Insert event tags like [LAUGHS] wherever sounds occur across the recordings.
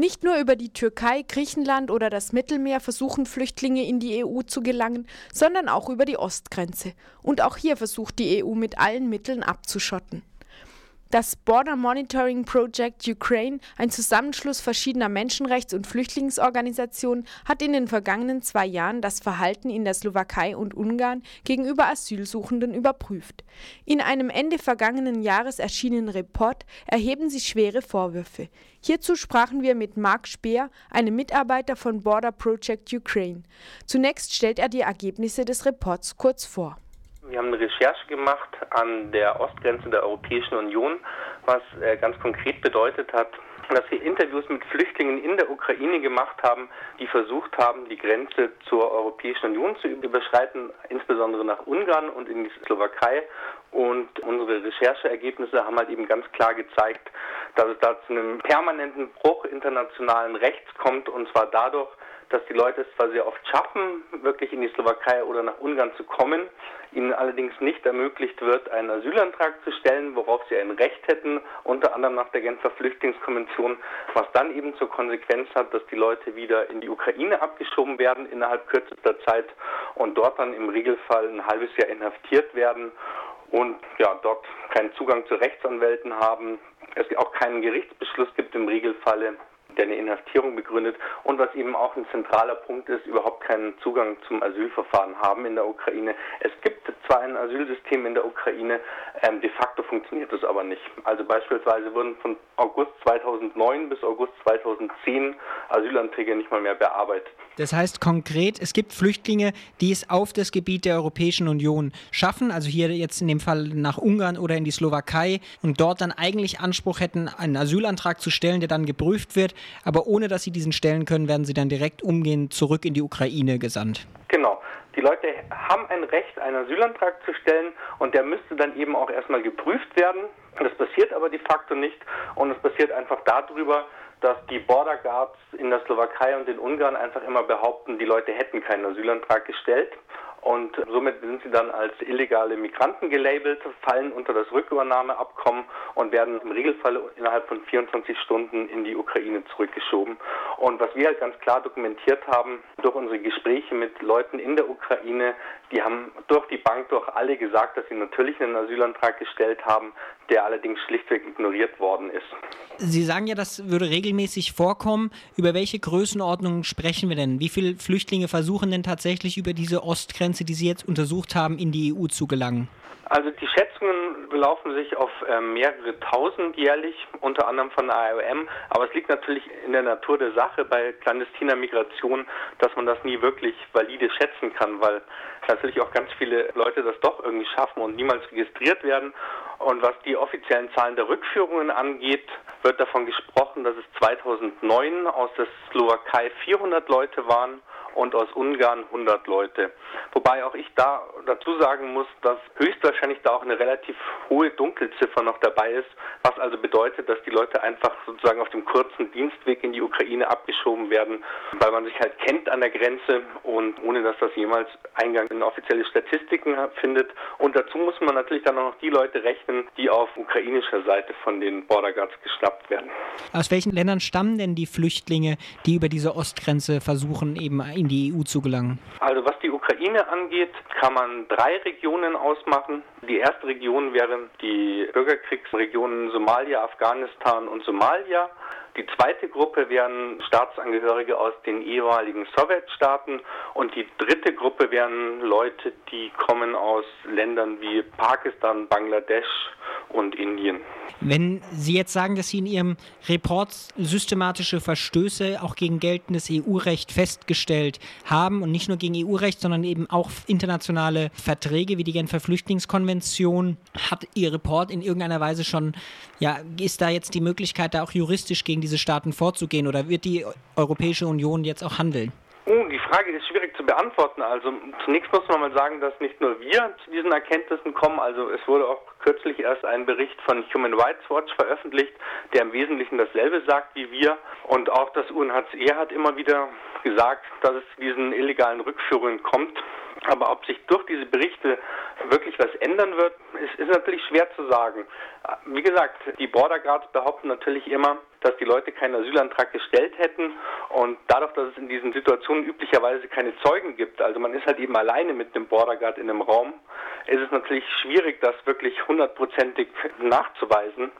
Nicht nur über die Türkei, Griechenland oder das Mittelmeer versuchen Flüchtlinge in die EU zu gelangen, sondern auch über die Ostgrenze. Und auch hier versucht die EU mit allen Mitteln abzuschotten. Das Border Monitoring Project Ukraine, ein Zusammenschluss verschiedener Menschenrechts- und Flüchtlingsorganisationen, hat in den vergangenen zwei Jahren das Verhalten in der Slowakei und Ungarn gegenüber Asylsuchenden überprüft. In einem Ende vergangenen Jahres erschienenen Report erheben sie schwere Vorwürfe. Hierzu sprachen wir mit Mark Speer, einem Mitarbeiter von Border Project Ukraine. Zunächst stellt er die Ergebnisse des Reports kurz vor. Wir haben eine Recherche gemacht an der Ostgrenze der Europäischen Union, was äh, ganz konkret bedeutet hat, dass wir Interviews mit Flüchtlingen in der Ukraine gemacht haben, die versucht haben, die Grenze zur Europäischen Union zu überschreiten, insbesondere nach Ungarn und in die Slowakei. Und unsere Rechercheergebnisse haben halt eben ganz klar gezeigt, dass es da zu einem permanenten Bruch internationalen Rechts kommt, und zwar dadurch, dass die Leute es zwar sehr oft schaffen, wirklich in die Slowakei oder nach Ungarn zu kommen, ihnen allerdings nicht ermöglicht wird, einen Asylantrag zu stellen, worauf sie ein Recht hätten, unter anderem nach der Genfer Flüchtlingskonvention, was dann eben zur Konsequenz hat, dass die Leute wieder in die Ukraine abgeschoben werden innerhalb kürzester Zeit und dort dann im Regelfall ein halbes Jahr inhaftiert werden und ja, dort keinen Zugang zu Rechtsanwälten haben, es auch keinen Gerichtsbeschluss gibt im Regelfalle der eine Inhaftierung begründet und was eben auch ein zentraler Punkt ist, überhaupt keinen Zugang zum Asylverfahren haben in der Ukraine. Es gibt zwar ein Asylsystem in der Ukraine, ähm, de facto funktioniert es aber nicht. Also beispielsweise wurden von August 2009 bis August 2010 Asylanträge nicht mal mehr bearbeitet. Das heißt konkret, es gibt Flüchtlinge, die es auf das Gebiet der Europäischen Union schaffen, also hier jetzt in dem Fall nach Ungarn oder in die Slowakei und dort dann eigentlich Anspruch hätten, einen Asylantrag zu stellen, der dann geprüft wird, aber ohne dass sie diesen stellen können, werden sie dann direkt umgehend zurück in die Ukraine gesandt. Genau. Die Leute haben ein Recht, einen Asylantrag zu stellen und der müsste dann eben auch erstmal geprüft werden. Das passiert aber de facto nicht und es passiert einfach darüber, dass die Border Guards in der Slowakei und in Ungarn einfach immer behaupten, die Leute hätten keinen Asylantrag gestellt. Und somit sind sie dann als illegale Migranten gelabelt, fallen unter das Rückübernahmeabkommen und werden im Regelfall innerhalb von 24 Stunden in die Ukraine zurückgeschoben. Und was wir halt ganz klar dokumentiert haben durch unsere Gespräche mit Leuten in der Ukraine, die haben durch die Bank durch alle gesagt, dass sie natürlich einen Asylantrag gestellt haben, der allerdings schlichtweg ignoriert worden ist. Sie sagen ja, das würde regelmäßig vorkommen. Über welche Größenordnungen sprechen wir denn? Wie viele Flüchtlinge versuchen denn tatsächlich über diese Ostgrenze, die Sie jetzt untersucht haben, in die EU zu gelangen? Also die Schätzungen belaufen sich auf äh, mehrere tausend jährlich, unter anderem von der IOM. Aber es liegt natürlich in der Natur der Sache bei clandestiner Migration, dass man das nie wirklich valide schätzen kann, weil natürlich auch ganz viele Leute das doch irgendwie schaffen und niemals registriert werden. Und was die offiziellen Zahlen der Rückführungen angeht, wird davon gesprochen, dass es 2009 aus der Slowakei 400 Leute waren und aus Ungarn 100 Leute. Wobei auch ich da dazu sagen muss, dass höchstwahrscheinlich da auch eine relativ hohe Dunkelziffer noch dabei ist, was also bedeutet, dass die Leute einfach sozusagen auf dem kurzen Dienstweg in die Ukraine abgeschoben werden, weil man sich halt kennt an der Grenze und ohne dass das jemals Eingang in offizielle Statistiken findet. Und dazu muss man natürlich dann auch noch die Leute rechnen, die auf ukrainischer Seite von den Border Guards geschnappt werden. Aus welchen Ländern stammen denn die Flüchtlinge, die über diese Ostgrenze versuchen, eben in die EU zu gelangen? Also was die Ukraine angeht, kann man drei Regionen ausmachen. Die erste Region wären die Bürgerkriegsregionen Somalia, Afghanistan und Somalia. Die zweite Gruppe wären Staatsangehörige aus den ehemaligen Sowjetstaaten und die dritte Gruppe wären Leute, die kommen aus Ländern wie Pakistan, Bangladesch und Indien. Wenn Sie jetzt sagen, dass Sie in Ihrem Report systematische Verstöße auch gegen geltendes EU-Recht festgestellt haben und nicht nur gegen EU-Recht, sondern eben auch internationale Verträge wie die Genfer Flüchtlingskonvention, hat Ihr Report in irgendeiner Weise schon, ja, ist da jetzt die Möglichkeit, da auch juristisch gegen diese Staaten vorzugehen oder wird die Europäische Union jetzt auch handeln? Oh, die Frage ist schwierig zu beantworten. Also zunächst muss man mal sagen, dass nicht nur wir zu diesen Erkenntnissen kommen. Also es wurde auch kürzlich erst ein Bericht von Human Rights Watch veröffentlicht, der im Wesentlichen dasselbe sagt wie wir. Und auch das UNHCR hat immer wieder gesagt, dass es zu diesen illegalen Rückführungen kommt. Aber ob sich durch diese Berichte wirklich was ändern wird, ist, ist natürlich schwer zu sagen. Wie gesagt, die Border Guards behaupten natürlich immer, dass die Leute keinen Asylantrag gestellt hätten und dadurch, dass es in diesen Situationen üblicherweise keine Zeugen gibt, also man ist halt eben alleine mit dem Border Guard in einem Raum, ist es natürlich schwierig, das wirklich hundertprozentig nachzuweisen.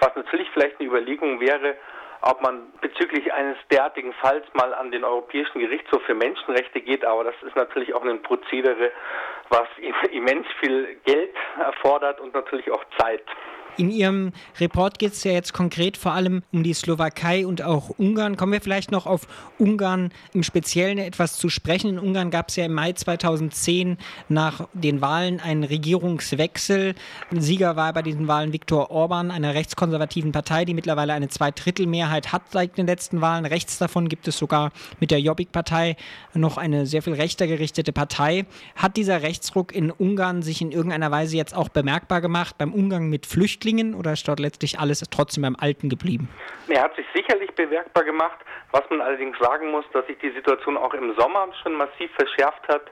Was natürlich vielleicht eine Überlegung wäre, ob man bezüglich eines derartigen Falls mal an den Europäischen Gerichtshof für Menschenrechte geht, aber das ist natürlich auch ein Prozedere, was immens viel Geld erfordert und natürlich auch Zeit. In Ihrem Report geht es ja jetzt konkret vor allem um die Slowakei und auch Ungarn. Kommen wir vielleicht noch auf Ungarn im Speziellen etwas zu sprechen. In Ungarn gab es ja im Mai 2010 nach den Wahlen einen Regierungswechsel. Sieger war bei diesen Wahlen Viktor Orban einer rechtskonservativen Partei, die mittlerweile eine Zweidrittelmehrheit hat seit den letzten Wahlen. Rechts davon gibt es sogar mit der Jobbik-Partei noch eine sehr viel rechter gerichtete Partei. Hat dieser Rechtsruck in Ungarn sich in irgendeiner Weise jetzt auch bemerkbar gemacht beim Umgang mit Flüchtlingen? Flüchtlingen oder ist dort letztlich alles trotzdem beim Alten geblieben? Er hat sich sicherlich bemerkbar gemacht. Was man allerdings sagen muss, dass sich die Situation auch im Sommer schon massiv verschärft hat.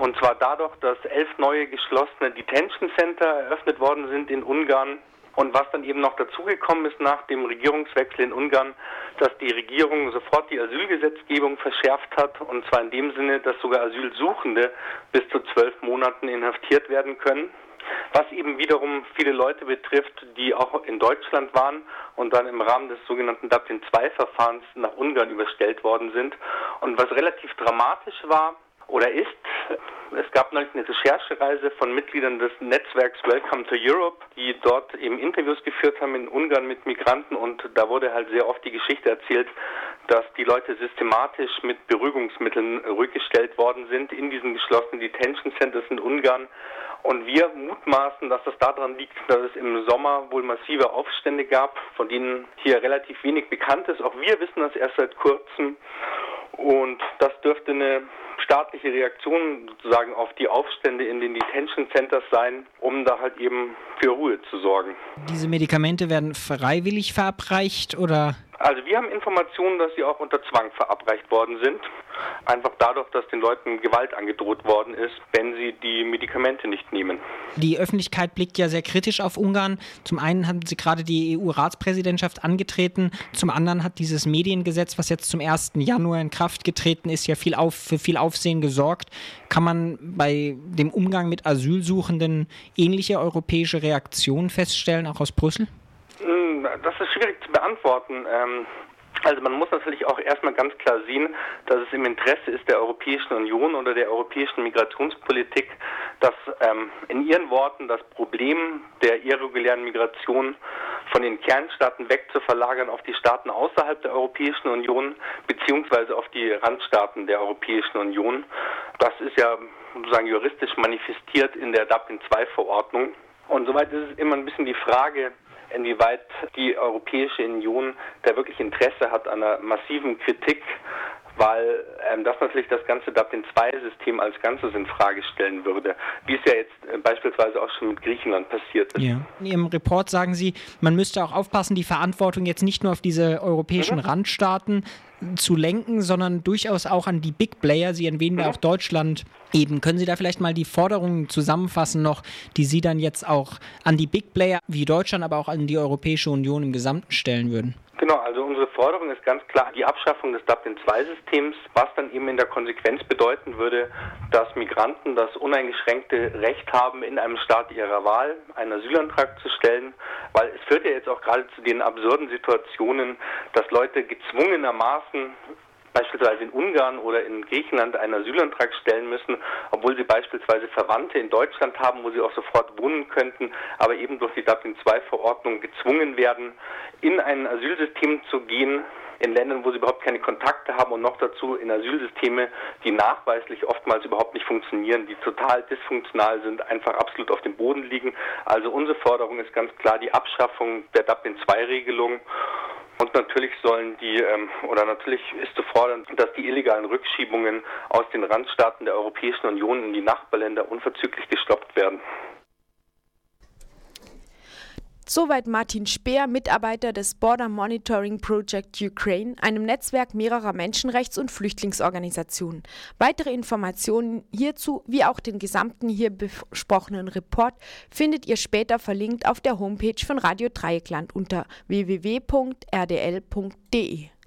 Und zwar dadurch, dass elf neue geschlossene Detention Center eröffnet worden sind in Ungarn. Und was dann eben noch dazugekommen ist nach dem Regierungswechsel in Ungarn, dass die Regierung sofort die Asylgesetzgebung verschärft hat. Und zwar in dem Sinne, dass sogar Asylsuchende bis zu zwölf Monaten inhaftiert werden können was eben wiederum viele Leute betrifft, die auch in Deutschland waren und dann im Rahmen des sogenannten Dublin-II-Verfahrens nach Ungarn überstellt worden sind. Und was relativ dramatisch war, oder ist. [LAUGHS] Es gab neulich eine Recherchereise von Mitgliedern des Netzwerks Welcome to Europe, die dort eben Interviews geführt haben in Ungarn mit Migranten und da wurde halt sehr oft die Geschichte erzählt, dass die Leute systematisch mit Beruhigungsmitteln rückgestellt worden sind in diesen geschlossenen Detention Centers in Ungarn und wir mutmaßen, dass das daran liegt, dass es im Sommer wohl massive Aufstände gab, von denen hier relativ wenig bekannt ist. Auch wir wissen das erst seit kurzem. Und das dürfte eine staatliche Reaktion sozusagen auf die Aufstände in den Detention Centers sein, um da halt eben für Ruhe zu sorgen. Diese Medikamente werden freiwillig verabreicht oder? Also wir haben Informationen, dass sie auch unter Zwang verabreicht worden sind. Einfach dadurch, dass den Leuten Gewalt angedroht worden ist, wenn sie die Medikamente nicht nehmen. Die Öffentlichkeit blickt ja sehr kritisch auf Ungarn. Zum einen haben sie gerade die EU-Ratspräsidentschaft angetreten. Zum anderen hat dieses Mediengesetz, was jetzt zum 1. Januar in Kraft getreten ist, ja viel auf, für viel Aufsehen gesorgt. Kann man bei dem Umgang mit Asylsuchenden ähnliche europäische Reaktionen feststellen, auch aus Brüssel? Hm, das ist schwierig zu beantworten. Ähm, also man muss natürlich auch erstmal ganz klar sehen, dass es im Interesse ist der Europäischen Union oder der europäischen Migrationspolitik, dass ähm, in ihren Worten das Problem der irregulären Migration von den Kernstaaten weg zu verlagern auf die Staaten außerhalb der Europäischen Union beziehungsweise auf die Randstaaten der Europäischen Union. Das ist ja sozusagen juristisch manifestiert in der Dublin II-Verordnung. Und soweit ist es immer ein bisschen die Frage, inwieweit die Europäische Union da wirklich Interesse hat an einer massiven Kritik weil ähm, das natürlich das ganze Dublin-2-System als Ganzes in Frage stellen würde, wie es ja jetzt äh, beispielsweise auch schon mit Griechenland passiert ist. Ja. In Ihrem Report sagen Sie, man müsste auch aufpassen, die Verantwortung jetzt nicht nur auf diese europäischen mhm. Randstaaten zu lenken, sondern durchaus auch an die Big Player. Sie erwähnen ja auch Deutschland eben. Können Sie da vielleicht mal die Forderungen zusammenfassen noch, die Sie dann jetzt auch an die Big Player wie Deutschland, aber auch an die Europäische Union im Gesamten stellen würden? Genau, also unsere Forderung ist ganz klar die Abschaffung des Dublin-II-Systems, was dann eben in der Konsequenz bedeuten würde, dass Migranten das uneingeschränkte Recht haben, in einem Staat ihrer Wahl einen Asylantrag zu stellen, weil es führt ja jetzt auch gerade zu den absurden Situationen, dass Leute gezwungenermaßen beispielsweise in Ungarn oder in Griechenland einen Asylantrag stellen müssen, obwohl sie beispielsweise Verwandte in Deutschland haben, wo sie auch sofort wohnen könnten, aber eben durch die Dublin-II-Verordnung gezwungen werden, in ein Asylsystem zu gehen, in Ländern, wo sie überhaupt keine Kontakte haben und noch dazu in Asylsysteme, die nachweislich oftmals überhaupt nicht funktionieren, die total dysfunktional sind, einfach absolut auf dem Boden liegen. Also unsere Forderung ist ganz klar die Abschaffung der Dublin-II-Regelung und natürlich sollen die, ähm, oder natürlich ist zu fordern, dass die illegalen Rückschiebungen aus den Randstaaten der Europäischen Union in die Nachbarländer unverzüglich gestoppt werden. Soweit Martin Speer, Mitarbeiter des Border Monitoring Project Ukraine, einem Netzwerk mehrerer Menschenrechts- und Flüchtlingsorganisationen. Weitere Informationen hierzu, wie auch den gesamten hier besprochenen Report, findet ihr später verlinkt auf der Homepage von Radio Dreieckland unter www.rdl.de.